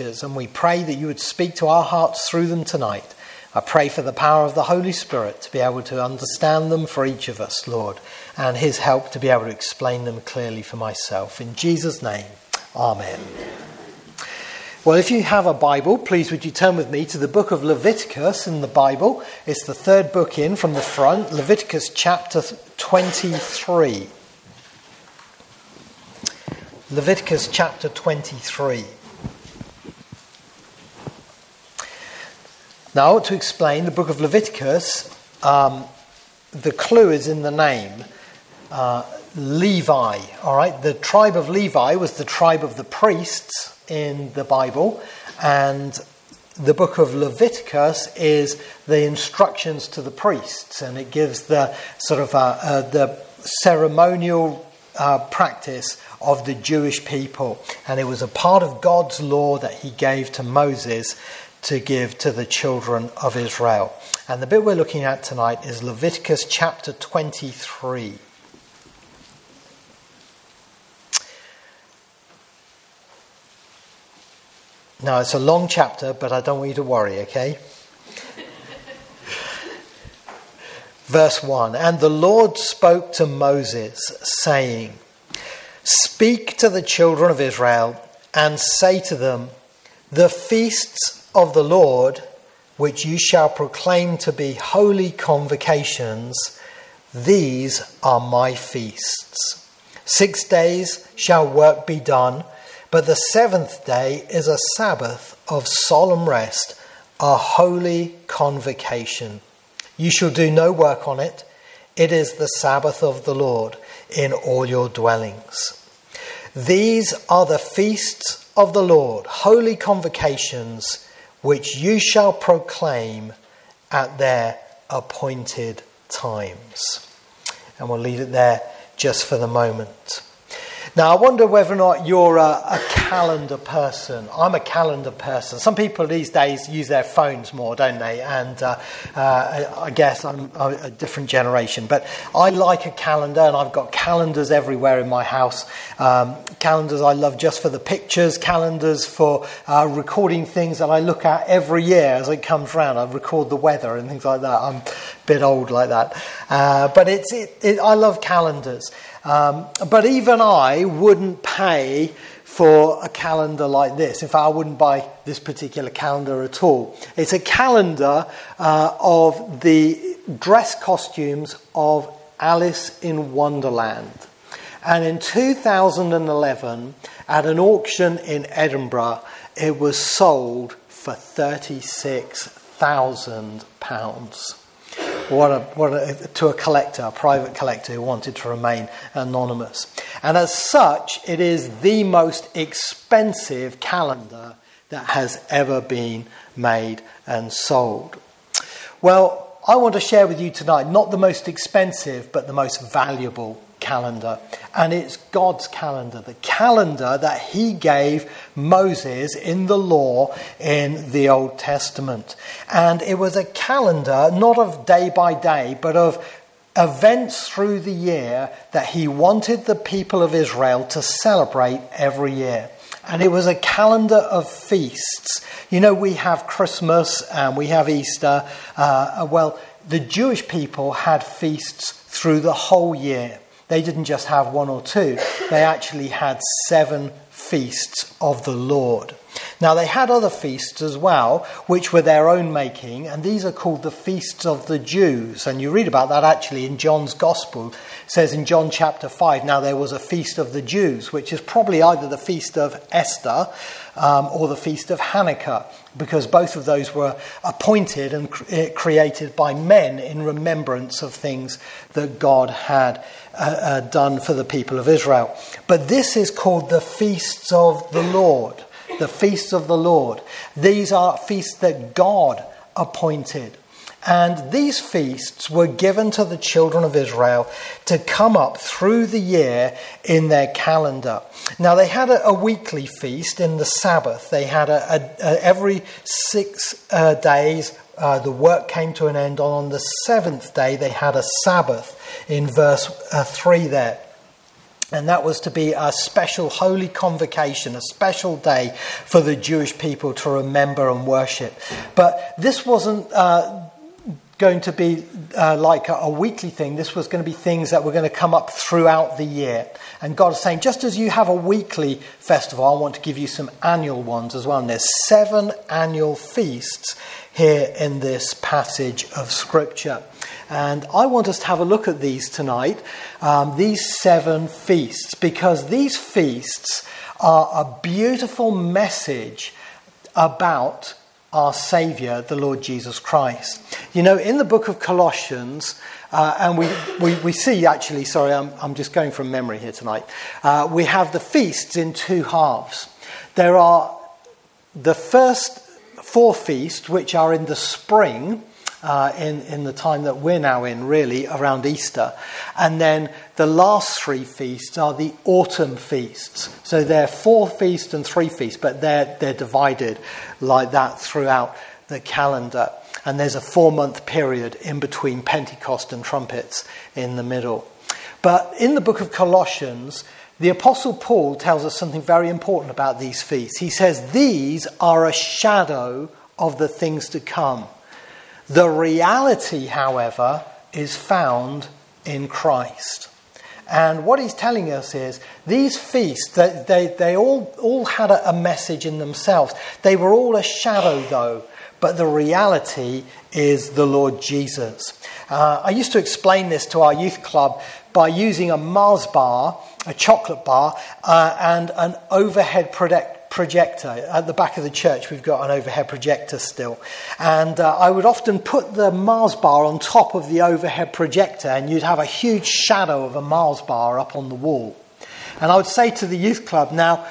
scriptures, and we pray that you would speak to our hearts through them tonight. I pray for the power of the Holy Spirit to be able to understand them for each of us, Lord, and his help to be able to explain them clearly for myself. In Jesus' name, Amen. Well, if you have a Bible, please would you turn with me to the book of Leviticus in the Bible? It's the third book in from the front, Leviticus chapter 23. Leviticus chapter 23. Now, I to explain the book of Leviticus. Um, the clue is in the name. Uh, Levi, all right? The tribe of Levi was the tribe of the priests in the Bible, and the book of Leviticus is the instructions to the priests, and it gives the sort of uh, uh, the ceremonial uh, practice of the Jewish people, and it was a part of God's law that He gave to Moses to give to the children of Israel. And the bit we're looking at tonight is Leviticus chapter 23. Now, it's a long chapter, but I don't want you to worry, okay? Verse 1 And the Lord spoke to Moses, saying, Speak to the children of Israel and say to them, The feasts of the Lord, which you shall proclaim to be holy convocations, these are my feasts. Six days shall work be done, but the seventh day is a Sabbath of solemn rest, a holy convocation. You shall do no work on it. It is the Sabbath of the Lord in all your dwellings. These are the feasts of the Lord, holy convocations which you shall proclaim at their appointed times. And we'll leave it there just for the moment. Now, I wonder whether or not you're a, a, calendar person. I'm a calendar person. Some people these days use their phones more, don't they? And uh, uh, I guess I'm a different generation. But I like a calendar, and I've got calendars everywhere in my house. Um, calendars I love just for the pictures, calendars for uh, recording things that I look at every year as it comes round. I record the weather and things like that. I'm a bit old like that. Uh, but it's, it, it, I love calendars. Um, but even I wouldn't pay for a calendar like this. In fact, I wouldn't buy this particular calendar at all. It's a calendar uh, of the dress costumes of Alice in Wonderland. And in 2011, at an auction in Edinburgh, it was sold for £36,000 what a, what a, to a collector, a private collector who wanted to remain anonymous. And as such, it is the most expensive calendar that has ever been made and sold. Well, I want to share with you tonight not the most expensive, but the most valuable calendar. And it's God's calendar, the calendar that He gave Moses in the law in the Old Testament. And it was a calendar not of day by day, but of events through the year that He wanted the people of Israel to celebrate every year. And it was a calendar of feasts. You know, we have Christmas and we have Easter. Uh, well, the Jewish people had feasts through the whole year. They didn't just have one or two, they actually had seven feasts of the Lord. Now, they had other feasts as well, which were their own making, and these are called the feasts of the Jews. And you read about that actually in John's Gospel. It says in John chapter 5, now there was a feast of the Jews, which is probably either the feast of Esther um, or the feast of Hanukkah, because both of those were appointed and created by men in remembrance of things that God had uh, uh, done for the people of Israel. But this is called the feasts of the Lord. The feasts of the Lord. These are feasts that God appointed. And these feasts were given to the children of Israel to come up through the year in their calendar. Now, they had a, a weekly feast in the Sabbath. They had a, a, every six uh, days, uh, the work came to an end. On the seventh day, they had a Sabbath in verse uh, 3 there. And that was to be a special holy convocation, a special day for the Jewish people to remember and worship. But this wasn't uh, going to be uh, like a, a, weekly thing. This was going to be things that were going to come up throughout the year. And God is saying, just as you have a weekly festival, I want to give you some annual ones as well. And there's seven annual feasts here in this passage of Scripture. And I want us to have a look at these tonight, um, these seven feasts, because these feasts are a beautiful message about our Saviour, the Lord Jesus Christ. You know, in the book of Colossians, uh, and we, we, we, see actually, sorry, I'm, I'm just going from memory here tonight, uh, we have the feasts in two halves. There are the first four feasts, which are in the spring, uh, in, in the time that we're now in, really, around Easter. And then the last three feasts are the autumn feasts. So they're four feasts and three feasts, but they're, they're divided like that throughout the calendar. And there's a four month period in between Pentecost and trumpets in the middle. But in the book of Colossians, the Apostle Paul tells us something very important about these feasts. He says, These are a shadow of the things to come. The reality, however, is found in Christ. And what he's telling us is these feasts, they, they, they all, all had a, a message in themselves. They were all a shadow, though, but the reality is the Lord Jesus. Uh, I used to explain this to our youth club by using a Mars bar, a chocolate bar, uh, and an overhead project- projector. At the back of the church, we've got an overhead projector still. And uh, I would often put the Mars bar on top of the overhead projector, and you'd have a huge shadow of a Mars bar up on the wall. And I would say to the youth club, now,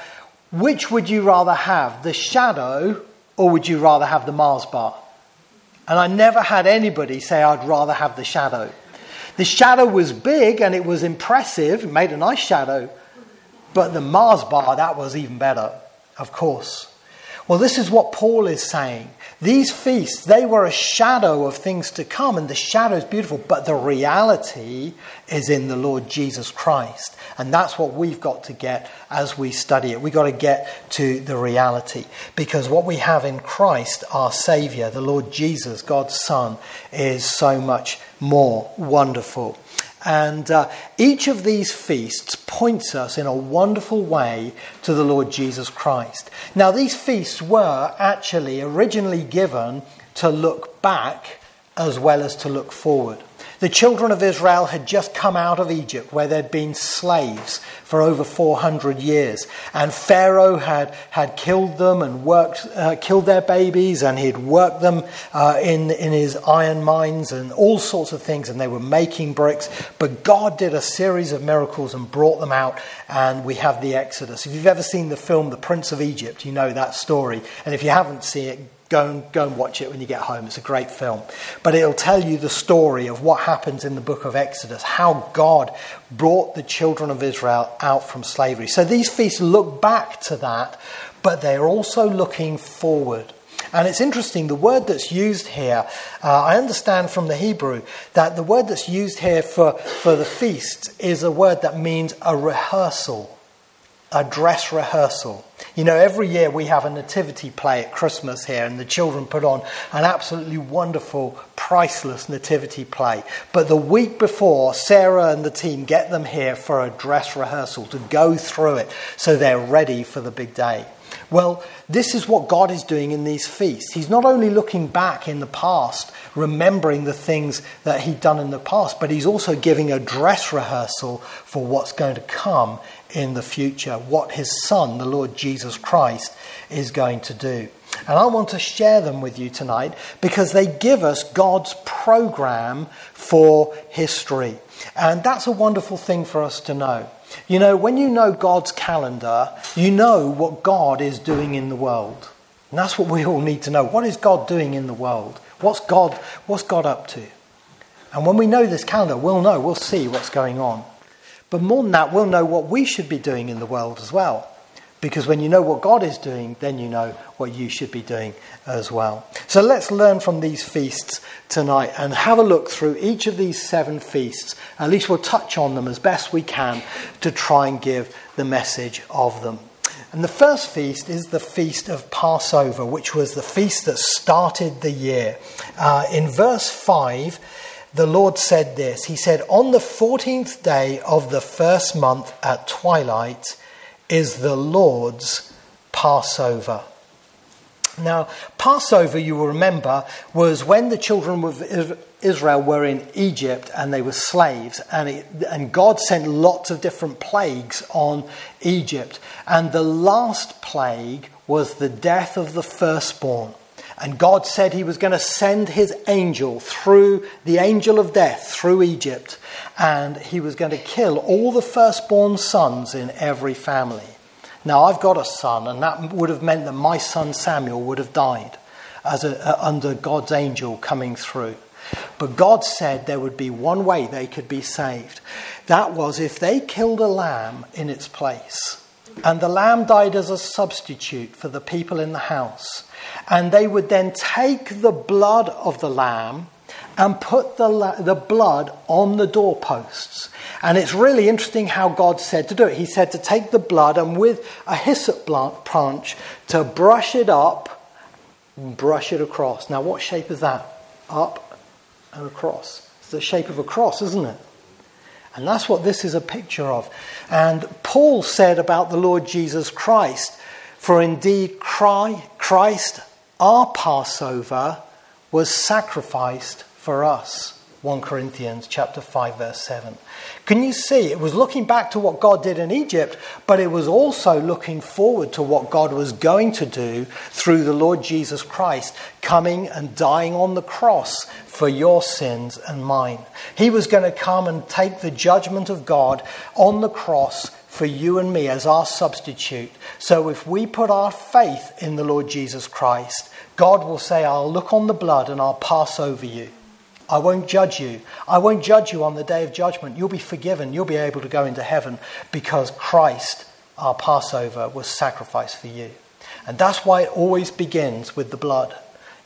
which would you rather have, the shadow, or would you rather have the Mars bar? And I never had anybody say I'd rather have the shadow. The shadow was big and it was impressive, it made a nice shadow. But the Mars bar, that was even better, of course. Well, this is what Paul is saying. These feasts, they were a shadow of things to come, and the shadow is beautiful, but the reality is in the Lord Jesus Christ. And that's what we've got to get as we study it. We've got to get to the reality. Because what we have in Christ, our Saviour, the Lord Jesus, God's Son, is so much more wonderful. And uh, each of these feasts points us in a wonderful way to the Lord Jesus Christ. Now, these feasts were actually originally given to look back as well as to look forward. The children of Israel had just come out of Egypt, where they'd been slaves for over 400 years. And Pharaoh had, had killed them and worked, uh, killed their babies, and he'd worked them uh, in, in his iron mines and all sorts of things, and they were making bricks. But God did a series of miracles and brought them out, and we have the Exodus. If you've ever seen the film The Prince of Egypt, you know that story. And if you haven't seen it, Go and, go and watch it when you get home. It's a great film. But it'll tell you the story of what happens in the book of Exodus, how God brought the children of Israel out from slavery. So these feasts look back to that, but they're also looking forward. And it's interesting, the word that's used here, uh, I understand from the Hebrew that the word that's used here for, for the feast is a word that means a rehearsal a dress rehearsal. You know, every year we have a nativity play at Christmas here, and the children put on an absolutely wonderful, priceless nativity play. But the week before, Sarah and the team get them here for a dress rehearsal to go through it so they're ready for the big day. Well, this is what God is doing in these feasts. He's not only looking back in the past, remembering the things that He'd done in the past, but He's also giving a dress rehearsal for what's going to come in the future, what his son, the Lord Jesus Christ, is going to do. And I want to share them with you tonight because they give us God's program for history. And that's a wonderful thing for us to know. You know, when you know God's calendar, you know what God is doing in the world. And that's what we all need to know. What is God doing in the world? What's God, what's God up to? And when we know this calendar, we'll know, we'll see what's going on. But more than that, we'll know what we should be doing in the world as well. Because when you know what God is doing, then you know what you should be doing as well. So let's learn from these feasts tonight and have a look through each of these seven feasts. At least we'll touch on them as best we can to try and give the message of them. And the first feast is the feast of Passover, which was the feast that started the year. Uh, in verse 5, the Lord said this He said, On the 14th day of the first month at twilight, is the Lord's Passover. Now, Passover, you will remember, was when the children of Israel were in Egypt and they were slaves, and, it, and God sent lots of different plagues on Egypt. And the last plague was the death of the firstborn. And God said he was going to send his angel through the angel of death through Egypt, and he was going to kill all the firstborn sons in every family. Now, I've got a son, and that would have meant that my son Samuel would have died as a, uh, under God's angel coming through. But God said there would be one way they could be saved. That was if they killed a lamb in its place. And the lamb died as a substitute for the people in the house. And they would then take the blood of the lamb and put the, the blood on the doorposts. And it's really interesting how God said to do it. He said to take the blood and with a hyssop branch to brush it up, brush it across. Now, what shape is that? Up and across. It's the shape of a cross, isn't it? And that's what this is a picture of. And Paul said about the Lord Jesus Christ, for indeed Christ, our Passover, was sacrificed for us. 1 Corinthians chapter 5 verse 7. Can you see it was looking back to what God did in Egypt, but it was also looking forward to what God was going to do through the Lord Jesus Christ coming and dying on the cross for your sins and mine. He was going to come and take the judgment of God on the cross for you and me as our substitute. So if we put our faith in the Lord Jesus Christ, God will say, I'll look on the blood and I'll pass over you. I won't judge you. I won't judge you on the day of judgment. You'll be forgiven. You'll be able to go into heaven because Christ, our Passover, was sacrificed for you. And that's why it always begins with the blood.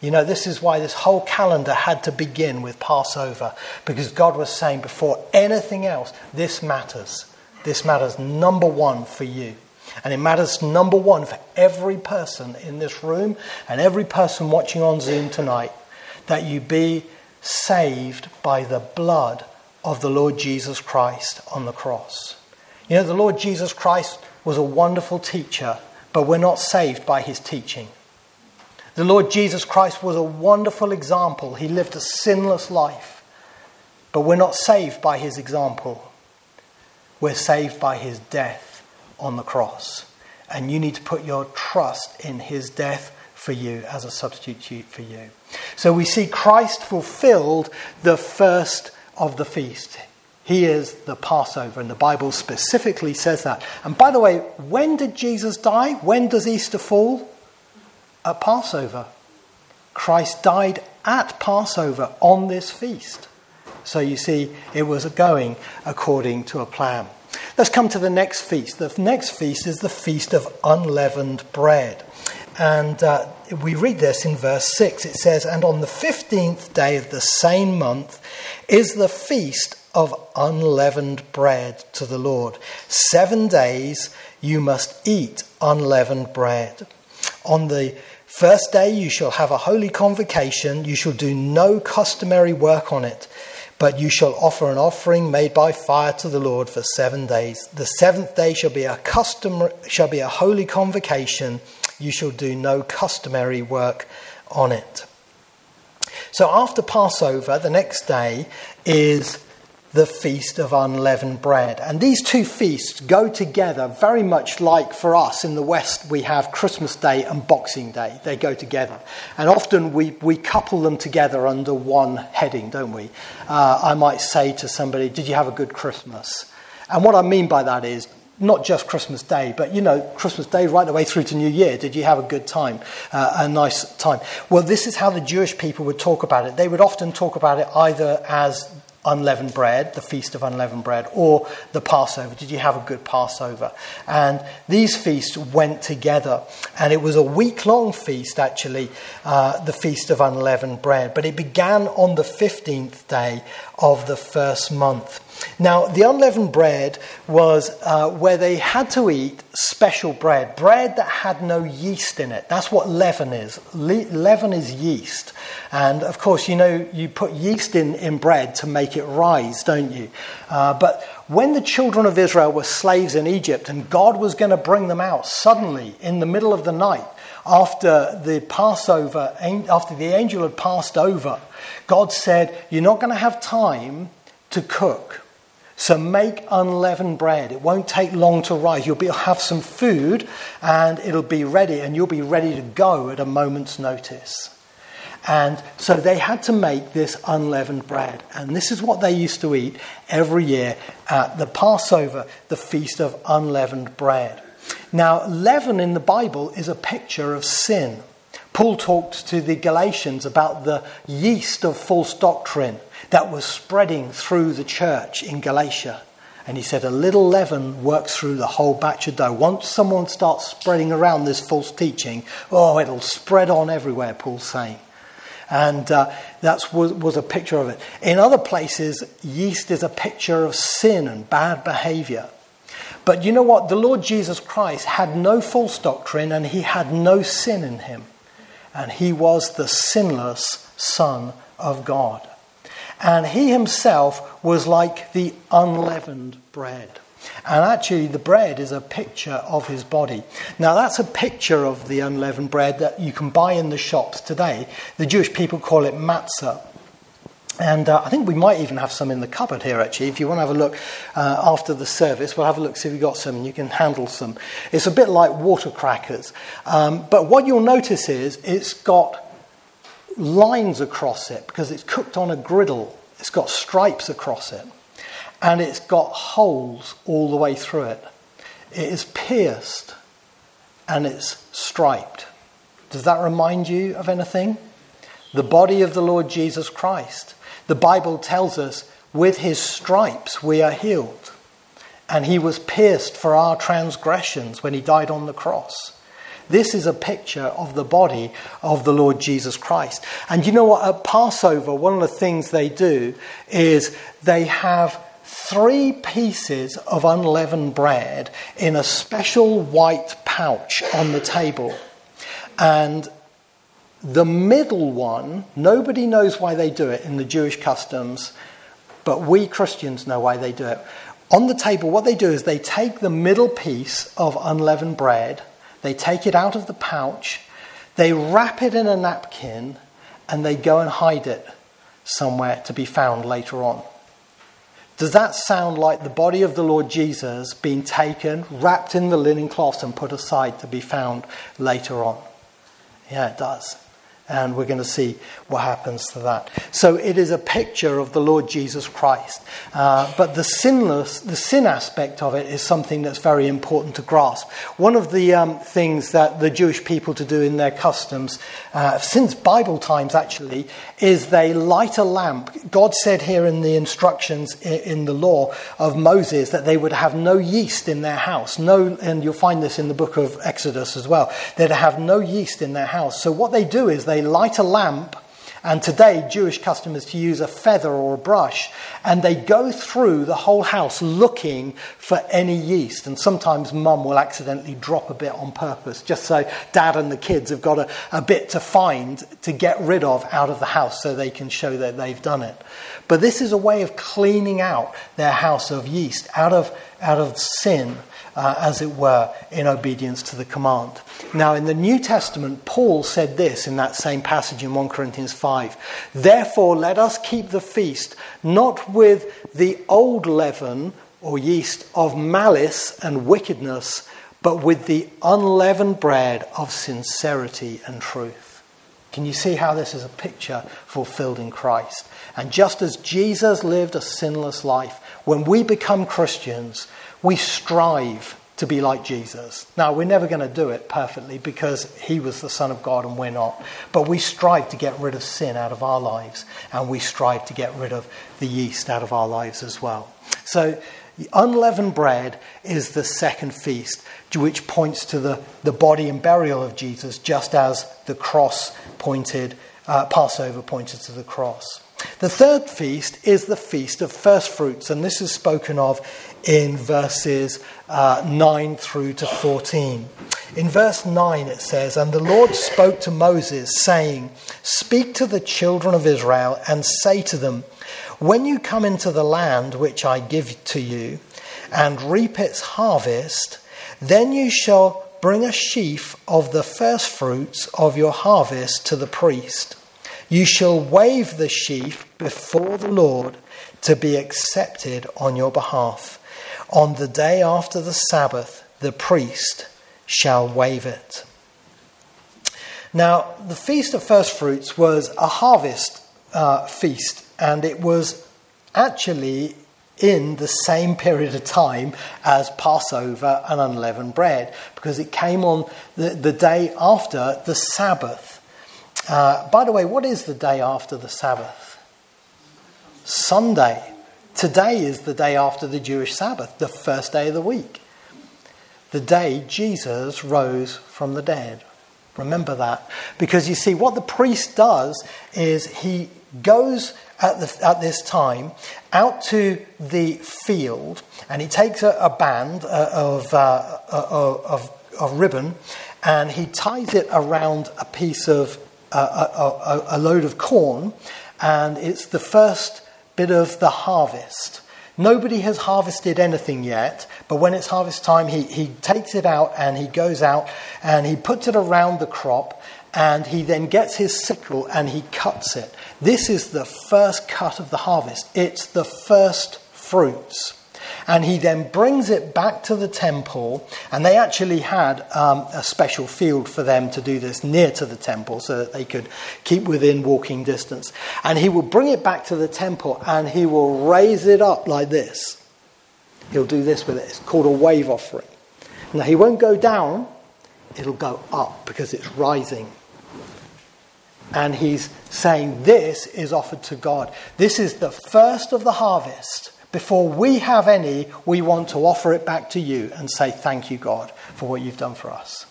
You know, this is why this whole calendar had to begin with Passover because God was saying before anything else, this matters. This matters number one for you. And it matters number one for every person in this room and every person watching on Zoom tonight that you be saved by the blood of the Lord Jesus Christ on the cross. You know, the Lord Jesus Christ was a wonderful teacher, but we're not saved by his teaching. The Lord Jesus Christ was a wonderful example. He lived a sinless life, but we're not saved by his example. We're saved by his death on the cross. And you need to put your trust in his death for you as a substitute for you. So we see Christ fulfilled the first of the feast. He is the Passover, and the Bible specifically says that. And by the way, when did Jesus die? When does Easter fall? At Passover. Christ died at Passover on this feast. So you see, it was going according to a plan. Let's come to the next feast. The next feast is the Feast of Unleavened Bread. And uh, we read this in verse 6. It says, And on the 15th day of the same month is the feast of unleavened bread to the Lord. Seven days you must eat unleavened bread. On the first day you shall have a holy convocation. You shall do no customary work on it, but you shall offer an offering made by fire to the Lord for seven days. The seventh day shall be a custom, shall be a holy convocation you shall do no customary work on it. So after Passover, the next day is the Feast of Unleavened Bread. And these two feasts go together very much like for us in the West, we have Christmas Day and Boxing Day. They go together. And often we, we couple them together under one heading, don't we? Uh, I might say to somebody, Did you have a good Christmas? And what I mean by that is, not just Christmas Day, but you know, Christmas Day right the way through to New Year. Did you have a good time, uh, a nice time? Well, this is how the Jewish people would talk about it. They would often talk about it either as unleavened bread, the Feast of Unleavened Bread, or the Passover? Did you have a good Passover? And these feasts went together. And it was a week long feast, actually, uh, the Feast of Unleavened Bread. But it began on the 15th day of the first month. Now, the unleavened bread was uh, where they had to eat special bread, bread that had no yeast in it. That's what leaven is. Le- leaven is yeast. And of course, you know, you put yeast in, in bread to make it rise, don't you? Uh, but when the children of Israel were slaves in Egypt and God was going to bring them out suddenly in the middle of the night, after the Passover, after the angel had passed over, God said, You're not going to have time to cook. So make unleavened bread. It won't take long to rise. You'll be, have some food and it'll be ready, and you'll be ready to go at a moment's notice. And so they had to make this unleavened bread. And this is what they used to eat every year at the Passover, the feast of unleavened bread. Now, leaven in the Bible is a picture of sin. Paul talked to the Galatians about the yeast of false doctrine that was spreading through the church in Galatia. And he said, a little leaven works through the whole batch of dough. Once someone starts spreading around this false teaching, oh, it'll spread on everywhere, Paul's saying. And uh, that was, was a picture of it. In other places, yeast is a picture of sin and bad behavior. But you know what? The Lord Jesus Christ had no false doctrine and he had no sin in him. And he was the sinless Son of God. And he himself was like the unleavened bread. And actually, the bread is a picture of his body. Now, that's a picture of the unleavened bread that you can buy in the shops today. The Jewish people call it matzah. And uh, I think we might even have some in the cupboard here, actually. If you want to have a look uh, after the service, we'll have a look, see if we've got some, and you can handle some. It's a bit like water crackers. Um, but what you'll notice is it's got lines across it because it's cooked on a griddle. It's got stripes across it. And it's got holes all the way through it. It is pierced and it's striped. Does that remind you of anything? The body of the Lord Jesus Christ. The Bible tells us, with his stripes we are healed. And he was pierced for our transgressions when he died on the cross. This is a picture of the body of the Lord Jesus Christ. And you know what? At Passover, one of the things they do is they have three pieces of unleavened bread in a special white pouch on the table. And the middle one, nobody knows why they do it in the Jewish customs, but we Christians know why they do it. On the table, what they do is they take the middle piece of unleavened bread they take it out of the pouch, they wrap it in a napkin, and they go and hide it somewhere to be found later on. Does that sound like the body of the Lord Jesus being taken, wrapped in the linen cloth, and put aside to be found later on? Yeah, it does and we're going to see what happens to that. So it is a picture of the Lord Jesus Christ, uh, but the sinless, the sin aspect of it is something that's very important to grasp. One of the um, things that the Jewish people to do in their customs, uh, since Bible times actually, is they light a lamp. God said here in the instructions in the law of Moses that they would have no yeast in their house, no, and you'll find this in the book of Exodus as well. They'd have no yeast in their house. So what they do is they light a lamp, and today Jewish custom is to use a feather or a brush, and they go through the whole house looking for any yeast. And sometimes mum will accidentally drop a bit on purpose, just so dad and the kids have got a, a bit to find to get rid of out of the house so they can show that they've done it. But this is a way of cleaning out their house of yeast, out of, out of sin uh, as it were, in obedience to the command. Now, in the New Testament, Paul said this in that same passage in 1 Corinthians 5 Therefore, let us keep the feast not with the old leaven or yeast of malice and wickedness, but with the unleavened bread of sincerity and truth. Can you see how this is a picture fulfilled in Christ? And just as Jesus lived a sinless life, when we become Christians, we strive to be like Jesus. Now, we're never going to do it perfectly because he was the Son of God and we're not. But we strive to get rid of sin out of our lives and we strive to get rid of the yeast out of our lives as well. So, unleavened bread is the second feast, which points to the, the body and burial of Jesus, just as the cross pointed, uh, Passover pointed to the cross. The third feast is the feast of first fruits, and this is spoken of in verses uh, 9 through to 14. In verse 9 it says, And the Lord spoke to Moses, saying, Speak to the children of Israel and say to them, When you come into the land which I give to you, and reap its harvest, then you shall bring a sheaf of the first fruits of your harvest to the priest. You shall wave the sheaf before the Lord to be accepted on your behalf. On the day after the Sabbath, the priest shall wave it. Now, the Feast of First Fruits was a harvest uh, feast, and it was actually in the same period of time as Passover and unleavened bread, because it came on the, the day after the Sabbath. Uh, by the way, what is the day after the Sabbath? Sunday. Today is the day after the Jewish Sabbath, the first day of the week. The day Jesus rose from the dead. Remember that. Because you see, what the priest does is he goes at, the, at this time out to the field and he takes a, a band uh, of, uh, uh of, of, ribbon and he ties it around a piece of a, a, a load of corn, and it's the first bit of the harvest. Nobody has harvested anything yet, but when it's harvest time, he, he takes it out and he goes out and he puts it around the crop and he then gets his sickle and he cuts it. This is the first cut of the harvest, it's the first fruits. And he then brings it back to the temple. And they actually had um, a special field for them to do this near to the temple so that they could keep within walking distance. And he will bring it back to the temple and he will raise it up like this. He'll do this with it. It's called a wave offering. Now, he won't go down, it'll go up because it's rising. And he's saying, This is offered to God. This is the first of the harvest before we have any, we want to offer it back to you and say, Thank you, God, for what you've done for us.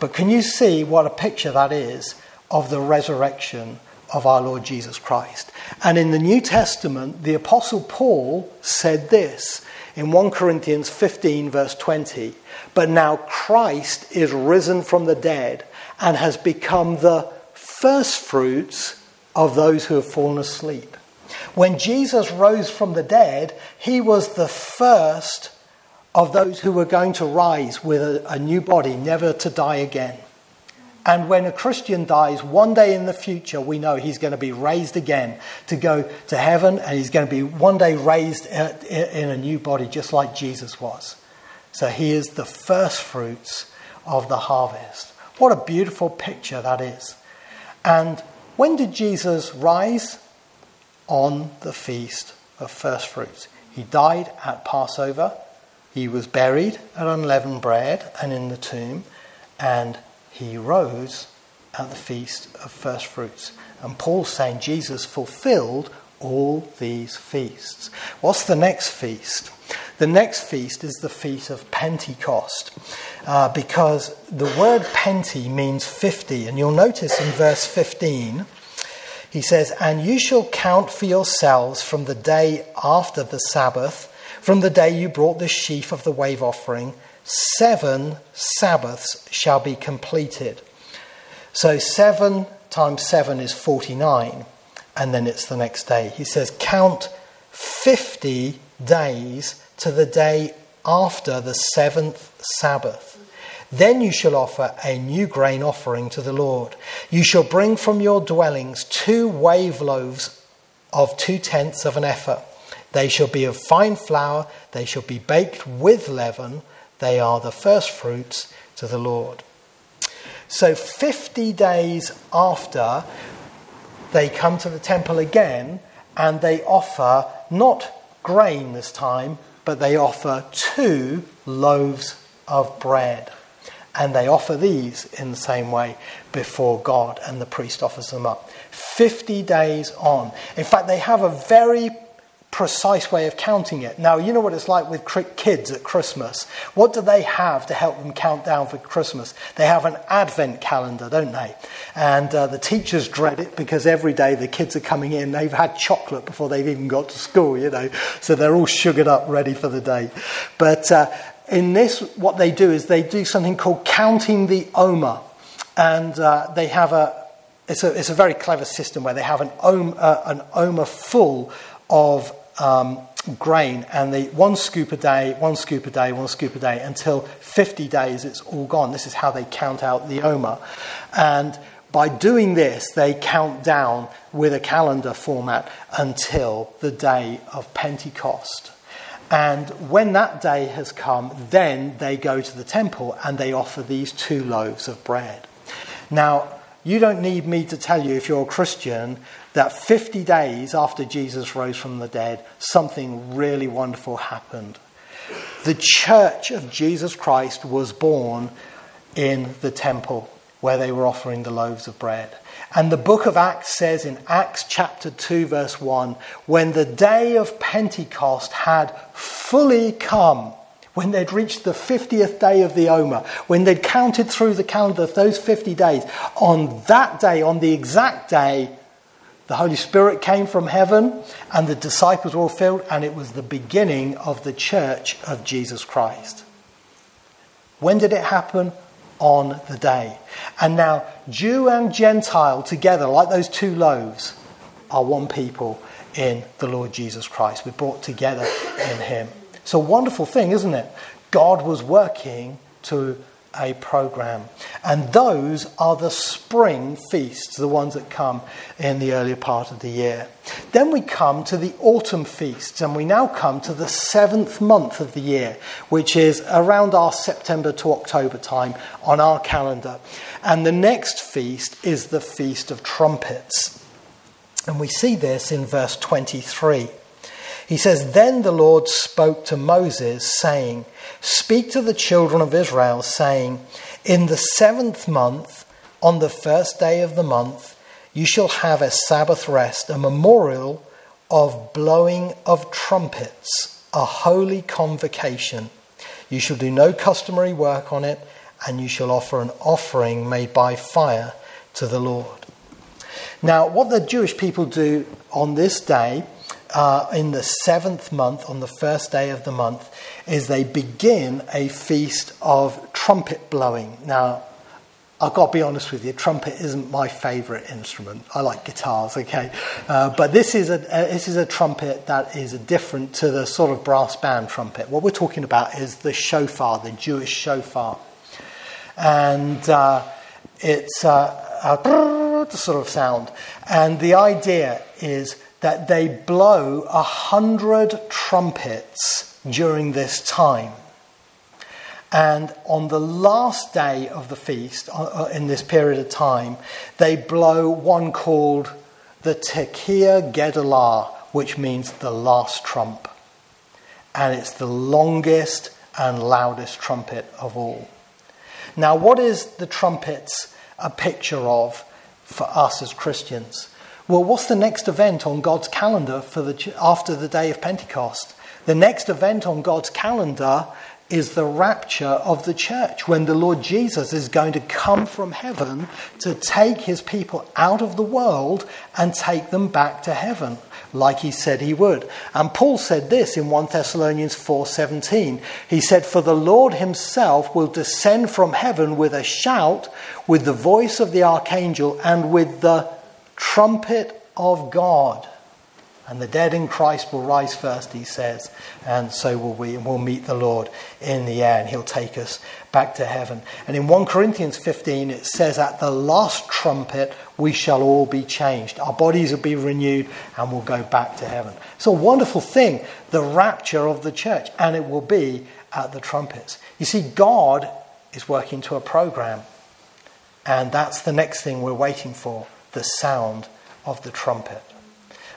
But can you see what a picture that is of the resurrection of our Lord Jesus Christ? And in the New Testament, the Apostle Paul said this in 1 Corinthians 15, verse 20 But now Christ is risen from the dead and has become the firstfruits of those who have fallen asleep. When Jesus rose from the dead, he was the first of those who were going to rise with a, a, new body, never to die again. And when a Christian dies, one day in the future, we know he's going to be raised again to go to heaven, and he's going to be one day raised uh, in a new body, just like Jesus was. So he is the first fruits of the harvest. What a beautiful picture that is. And when did Jesus rise? On the feast of first fruits. He died at Passover. He was buried at unleavened bread and in the tomb, and he rose at the feast of first fruits. And Paul's saying Jesus fulfilled all these feasts. What's the next feast? The next feast is the feast of Pentecost, uh, because the word Penti means 50. And you'll notice in verse 15 he says, And you shall count for yourselves from the day after the Sabbath, from the day you brought the sheaf of the wave offering, seven Sabbaths shall be completed. So seven times seven is 49, and then it's the next day. He says, Count 50 days to the day after the seventh Sabbath. Then you shall offer a new grain offering to the Lord. You shall bring from your dwellings two wave loaves of two tenths of an ephah. They shall be of fine flour, they shall be baked with leaven. They are the first fruits to the Lord. So, 50 days after, they come to the temple again and they offer not grain this time, but they offer two loaves of bread. And they offer these in the same way before God, and the priest offers them up. 50 days on. In fact, they have a very precise way of counting it. Now, you know what it's like with kids at Christmas. What do they have to help them count down for Christmas? They have an advent calendar, don't they? And uh, the teachers dread it because every day the kids are coming in, they've had chocolate before they've even got to school, you know, so they're all sugared up, ready for the day. But uh, in this, what they do is they do something called counting the Omer. And uh, they have a, it's a, it's a very clever system where they have an, uh, an Omer full of um, grain, and the one scoop a day, one scoop a day, one scoop a day, until 50 days it's all gone. This is how they count out the Omer. And by doing this, they count down with a calendar format until the day of Pentecost. And when that day has come, then they go to the temple and they offer these two loaves of bread. Now, you don't need me to tell you, if you're a Christian, that 50 days after Jesus rose from the dead, something really wonderful happened. The church of Jesus Christ was born in the temple where they were offering the loaves of bread. And the book of Acts says in Acts chapter 2, verse 1 when the day of Pentecost had fully come, when they'd reached the 50th day of the Omer, when they'd counted through the calendar those 50 days, on that day, on the exact day, the Holy Spirit came from heaven and the disciples were all filled, and it was the beginning of the church of Jesus Christ. When did it happen? On the day. And now, Jew and Gentile together, like those two loaves, are one people in the Lord Jesus Christ. We're brought together in Him. It's a wonderful thing, isn't it? God was working to a program. And those are the spring feasts, the ones that come in the earlier part of the year. Then we come to the autumn feasts, and we now come to the seventh month of the year, which is around our September to October time on our calendar. And the next feast is the Feast of Trumpets. And we see this in verse 23. He says, Then the Lord spoke to Moses, saying, Speak to the children of Israel, saying, In the seventh month, on the first day of the month, you shall have a Sabbath rest, a memorial of blowing of trumpets, a holy convocation. You shall do no customary work on it, and you shall offer an offering made by fire to the Lord. Now, what the Jewish people do on this day uh, in the seventh month, on the first day of the month, is they begin a feast of trumpet blowing. Now, I've got to be honest with you, trumpet isn't my favourite instrument. I like guitars, okay? Uh, but this is, a, uh, this is a trumpet that is different to the sort of brass band trumpet. What we're talking about is the shofar, the Jewish shofar. And uh, it's uh, a sort of sound. And the idea is that they blow a hundred trumpets during this time. And on the last day of the feast, uh, uh, in this period of time, they blow one called the Tekiah Gedalah, which means the last trump. And it's the longest and loudest trumpet of all. Now, what is the trumpets a picture of for us as Christians? Well, what's the next event on God's calendar for the, after the day of Pentecost? The next event on God's calendar is the rapture of the church when the Lord Jesus is going to come from heaven to take his people out of the world and take them back to heaven like he said he would. And Paul said this in 1 Thessalonians 4:17. He said for the Lord himself will descend from heaven with a shout with the voice of the archangel and with the trumpet of God. And the dead in Christ will rise first, he says, and so will we, and we'll meet the Lord in the air, and he'll take us back to heaven. And in 1 Corinthians 15, it says, At the last trumpet, we shall all be changed. Our bodies will be renewed, and we'll go back to heaven. It's a wonderful thing, the rapture of the church, and it will be at the trumpets. You see, God is working to a program, and that's the next thing we're waiting for the sound of the trumpet.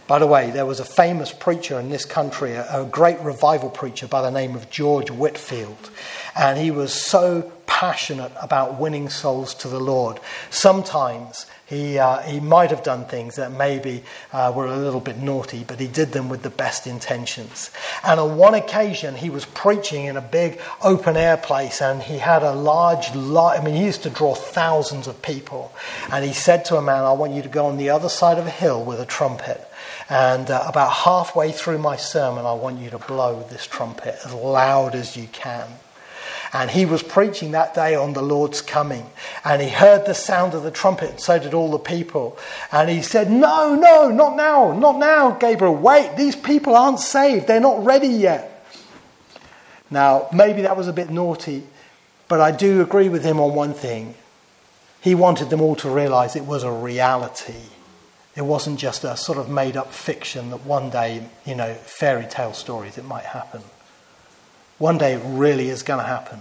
By the way, there was a famous preacher in this country, a, a great revival preacher by the name of George Whitefield. And he was so passionate about winning souls to the Lord. Sometimes he, uh, he might have done things that maybe uh, were a little bit naughty, but he did them with the best intentions. And on one occasion, he was preaching in a big open air place, and he had a large, I mean, he used to draw thousands of people. And he said to a man, I want you to go on the other side of a hill with a trumpet. And uh, about halfway through my sermon, I want you to blow this trumpet as loud as you can. And he was preaching that day on the Lord's coming. And he heard the sound of the trumpet, and so did all the people. And he said, No, no, not now, not now, Gabriel. Wait, these people aren't saved. They're not ready yet. Now, maybe that was a bit naughty, but I do agree with him on one thing. He wanted them all to realize it was a reality. It wasn't just a sort of made up fiction that one day, you know, fairy tale stories, it might happen. One day it really is going to happen.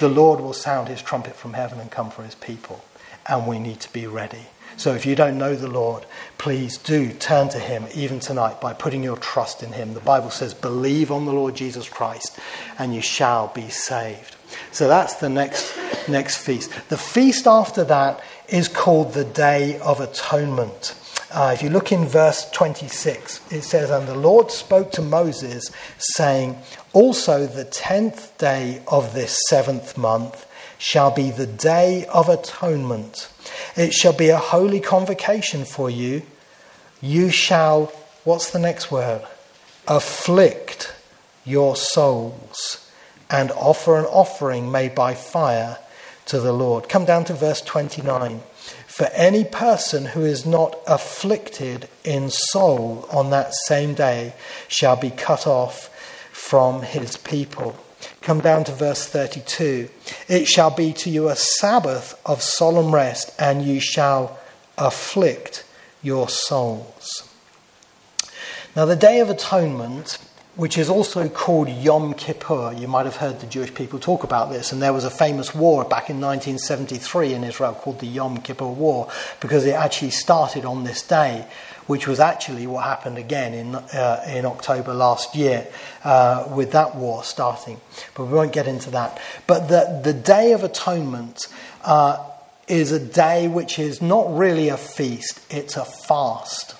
The Lord will sound his trumpet from heaven and come for his people, and we need to be ready. So if you don't know the Lord, please do turn to him even tonight by putting your trust in him. The Bible says, believe on the Lord Jesus Christ, and you shall be saved. So that's the next, next feast. The feast after that is called the Day of Atonement. Uh, if you look in verse 26, it says, And the Lord spoke to Moses, saying, Also the tenth day of this seventh month shall be the day of atonement. It shall be a holy convocation for you. You shall, what's the next word? Afflict your souls and offer an offering made by fire to the Lord. Come down to verse 29. For any person who is not afflicted in soul on that same day shall be cut off from his people. Come down to verse 32. It shall be to you a Sabbath of solemn rest, and you shall afflict your souls. Now, the Day of Atonement which is also called Yom Kippur. You might have heard the Jewish people talk about this, and there was a famous war back in 1973 in Israel called the Yom Kippur War because it actually started on this day, which was actually what happened again in, uh, in October last year uh, with that war starting. But we won't get into that. But the, the Day of Atonement uh, is a day which is not really a feast, it's a fast.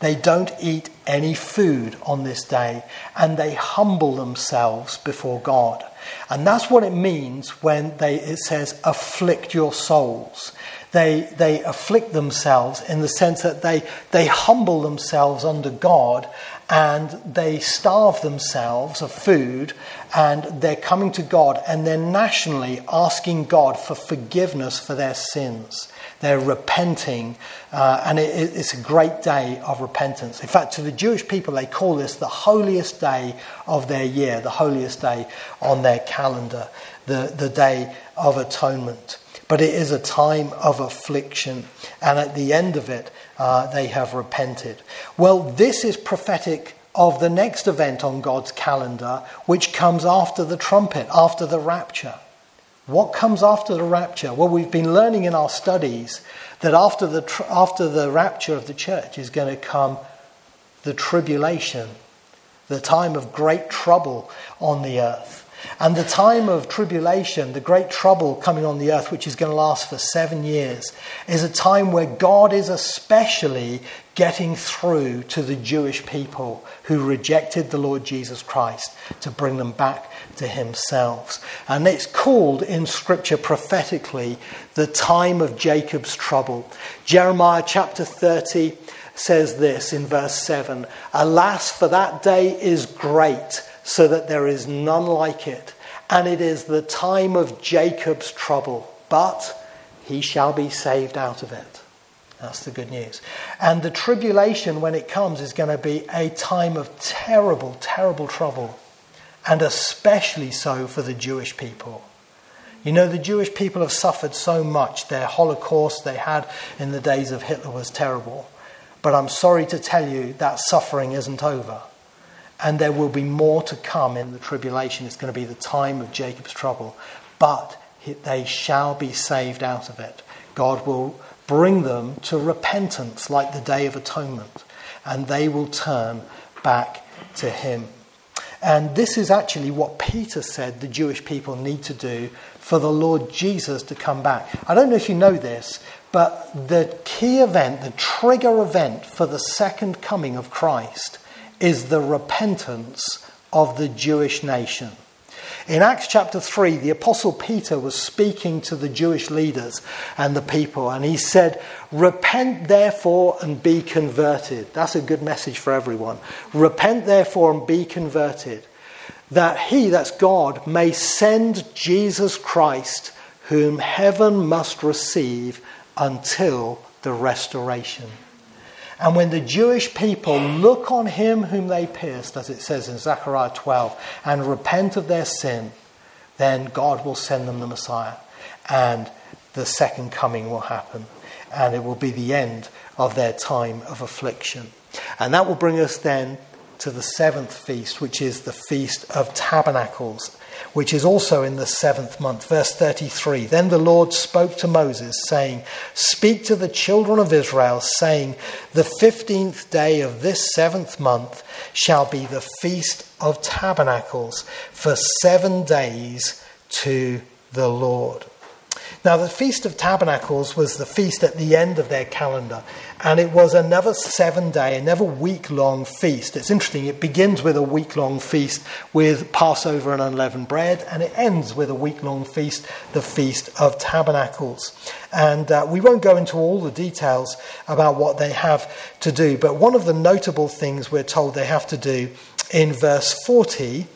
They don't eat any food on this day and they humble themselves before God. And that's what it means when they, it says, afflict your souls. They, they afflict themselves in the sense that they, they humble themselves under God and they starve themselves of food and they're coming to God and they're nationally asking God for forgiveness for their sins. They're repenting, uh, and it, it's a great day of repentance. In fact, to the Jewish people, they call this the holiest day of their year, the holiest day on their calendar, the, the day of atonement. But it is a time of affliction, and at the end of it, uh, they have repented. Well, this is prophetic of the next event on God's calendar, which comes after the trumpet, after the rapture. What comes after the rapture? Well, we've been learning in our studies that after the, after the rapture of the church is going to come the tribulation, the time of great trouble on the earth. And the time of tribulation, the great trouble coming on the earth, which is going to last for seven years, is a time where God is especially getting through to the Jewish people who rejected the Lord Jesus Christ to bring them back to Himself. And it's called in Scripture prophetically the time of Jacob's trouble. Jeremiah chapter 30 says this in verse 7 Alas, for that day is great so that there is none like it. And it is the time of Jacob's trouble, but he shall be saved out of it. That's the good news. And the tribulation, when it comes, is going to be a time of terrible, terrible trouble, and especially so for the Jewish people. You know, the Jewish people have suffered so much. Their Holocaust they had in the days of Hitler was terrible. But I'm sorry to tell you that suffering isn't over. And there will be more to come in the tribulation. It's going to be the time of Jacob's trouble. But they shall be saved out of it. God will bring them to repentance like the Day of Atonement. and they will turn back to him. And this is actually what Peter said the Jewish people need to do for the Lord Jesus to come back. I don't know if you know this, but the key event, the trigger event for the second coming of Christ is the repentance of the Jewish nation. In Acts chapter 3, the Apostle Peter was speaking to the Jewish leaders and the people, and he said, Repent therefore and be converted. That's a good message for everyone. Repent therefore and be converted, that he, that's God, may send Jesus Christ, whom heaven must receive until the restoration. And when the Jewish people look on him whom they pierced, as it says in Zechariah 12, and repent of their sin, then God will send them the Messiah. And the second coming will happen. And it will be the end of their time of affliction. And that will bring us then to the seventh feast, which is the Feast of Tabernacles which is also in the seventh month. Verse 33 Then the Lord spoke to Moses, saying, Speak to the children of Israel, saying, The fifteenth day of this seventh month shall be the feast of tabernacles for seven days to the Lord. Now, the Feast of Tabernacles was the feast at the end of their calendar, and it was another seven day, another week long feast. It's interesting, it begins with a week long feast with Passover and unleavened bread, and it ends with a week long feast, the Feast of Tabernacles. And uh, we won't go into all the details about what they have to do, but one of the notable things we're told they have to do in verse 40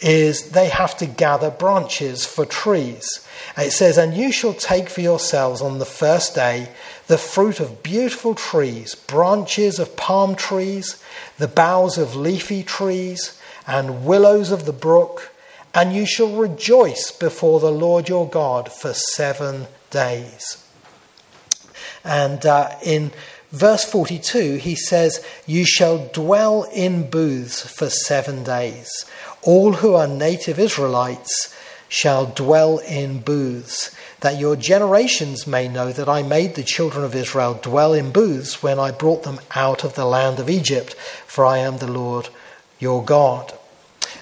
is they have to gather branches for trees. It says, And you shall take for yourselves on the first day the fruit of beautiful trees, branches of palm trees, the boughs of leafy trees, and willows of the brook, and you shall rejoice before the Lord your God for seven days. And uh, in verse 42, he says, You shall dwell in booths for seven days. All who are native Israelites shall dwell in booths, that your generations may know that I made the children of Israel dwell in booths when I brought them out of the land of Egypt, for I am the Lord your God.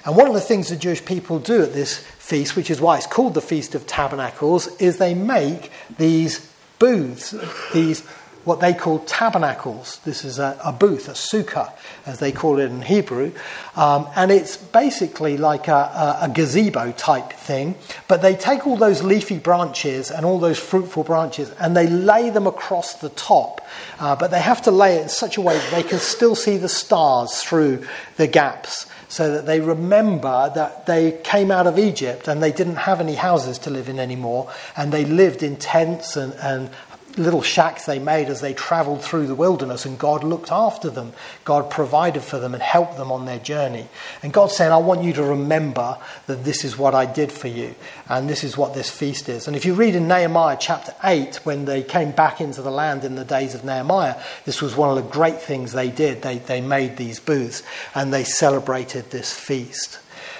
And one of the things the Jewish people do at this feast, which is why it's called the Feast of Tabernacles, is they make these booths, these what they call tabernacles. This is a, a booth, a sukkah, as they call it in Hebrew. Um, and it's basically like a, a, gazebo type thing. But they take all those leafy branches and all those fruitful branches and they lay them across the top. Uh, but they have to lay it in such a way that they can still see the stars through the gaps so that they remember that they came out of Egypt and they didn't have any houses to live in anymore, and they lived in tents and, and little shacks they made as they traveled through the wilderness, and God looked after them. God provided for them and helped them on their journey. And God said, I want you to remember that this is what I did for you, and this is what this feast is. And if you read in Nehemiah chapter 8, when they came back into the land in the days of Nehemiah, this was one of the great things they did. They, they made these booths and they celebrated this feast.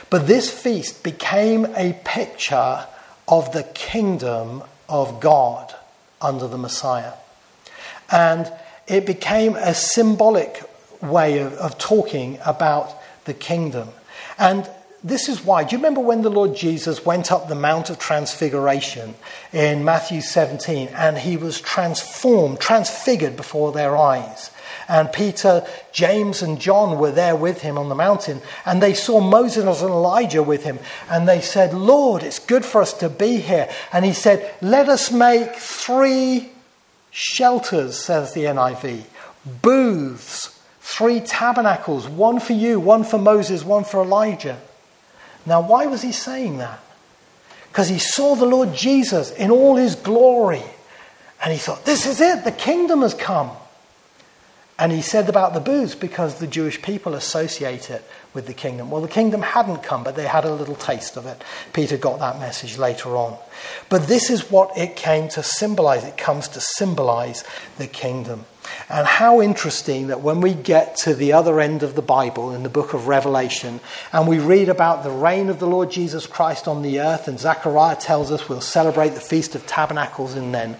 But this feast became a picture of the kingdom of God under the Messiah. And it became a symbolic way of, of talking about the kingdom. And this is why. Do you remember when the Lord Jesus went up the Mount of Transfiguration in Matthew 17 and he was transformed, transfigured before their eyes? And Peter, James, and John were there with him on the mountain. And they saw Moses and Elijah with him. And they said, Lord, it's good for us to be here. And he said, Let us make three shelters, says the NIV, booths, three tabernacles, one for you, one for Moses, one for Elijah. Now, why was he saying that? Because he saw the Lord Jesus in all his glory. And he thought, This is it, the kingdom has come. And he said about the booths because the Jewish people associate it with the kingdom. Well, the kingdom hadn't come, but they had a little taste of it. Peter got that message later on. But this is what it came to symbolize. It comes to symbolize the kingdom. And how interesting that when we get to the other end of the Bible in the book of Revelation and we read about the reign of the Lord Jesus Christ on the earth, and Zechariah tells us we'll celebrate the Feast of Tabernacles and then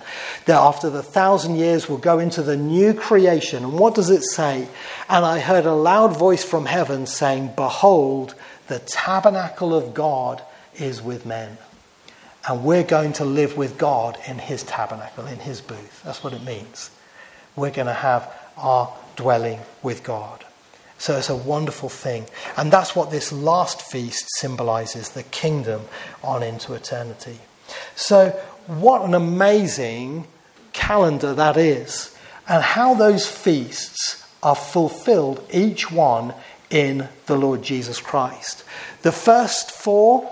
that after the thousand years we'll go into the new creation. And what does it say? And I heard a loud voice from heaven saying, Behold, the tabernacle of God is with men. And we're going to live with God in his tabernacle, in his booth. That's what it means we're going to have our dwelling with God. So it's a wonderful thing. And that's what this last feast symbolizes the kingdom on into eternity. So, what an amazing calendar that is, and how those feasts are fulfilled, each one in the Lord Jesus Christ. The first four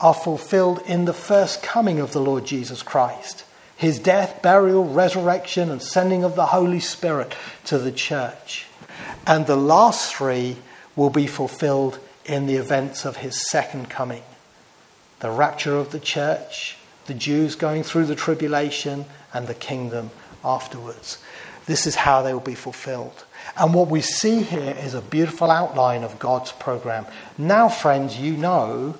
are fulfilled in the first coming of the Lord Jesus Christ his death, burial, resurrection, and sending of the Holy Spirit to the church. And the last three will be fulfilled in the events of his second coming the rapture of the church, the Jews going through the tribulation, and the kingdom afterwards. This is how they will be fulfilled. And what we see here is a beautiful outline of God's program. Now, friends, you know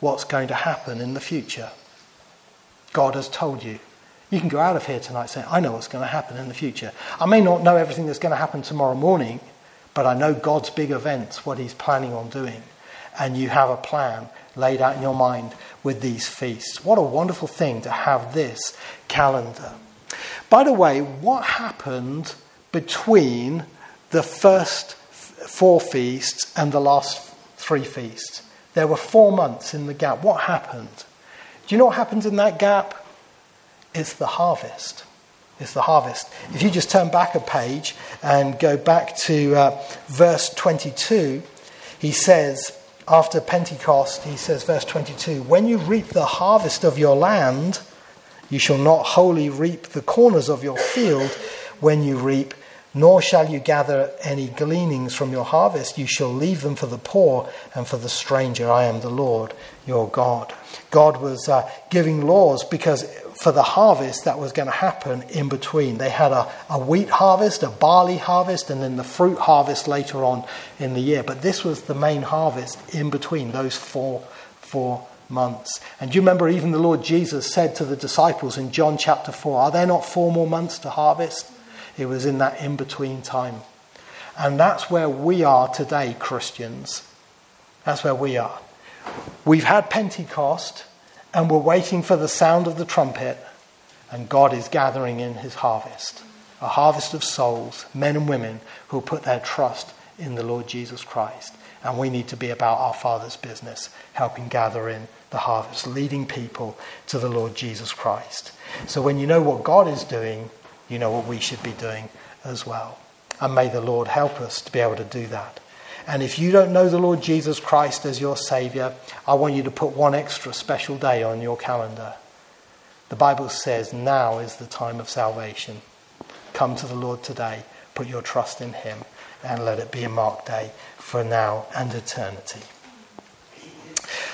what's going to happen in the future. God has told you. You can go out of here tonight saying, I know what's going to happen in the future. I may not know everything that's going to happen tomorrow morning, but I know God's big events, what He's planning on doing. And you have a plan laid out in your mind with these feasts. What a wonderful thing to have this calendar. By the way, what happened between the first four feasts and the last three feasts? There were four months in the gap. What happened? Do you know what happens in that gap? It's the harvest. It's the harvest. If you just turn back a page and go back to uh, verse 22, he says, after Pentecost, he says, verse 22, when you reap the harvest of your land, you shall not wholly reap the corners of your field when you reap, nor shall you gather any gleanings from your harvest. You shall leave them for the poor and for the stranger. I am the Lord your God. God was uh, giving laws because for the harvest that was going to happen in between. They had a, a wheat harvest, a barley harvest, and then the fruit harvest later on in the year. But this was the main harvest in between those four, four months. And you remember even the Lord Jesus said to the disciples in John chapter 4, Are there not four more months to harvest? It was in that in between time. And that's where we are today, Christians. That's where we are. We've had Pentecost and we're waiting for the sound of the trumpet, and God is gathering in his harvest a harvest of souls, men and women who put their trust in the Lord Jesus Christ. And we need to be about our Father's business, helping gather in the harvest, leading people to the Lord Jesus Christ. So when you know what God is doing, you know what we should be doing as well. And may the Lord help us to be able to do that. And if you don't know the Lord Jesus Christ as your Saviour, I want you to put one extra special day on your calendar. The Bible says now is the time of salvation. Come to the Lord today, put your trust in Him, and let it be a marked day for now and eternity.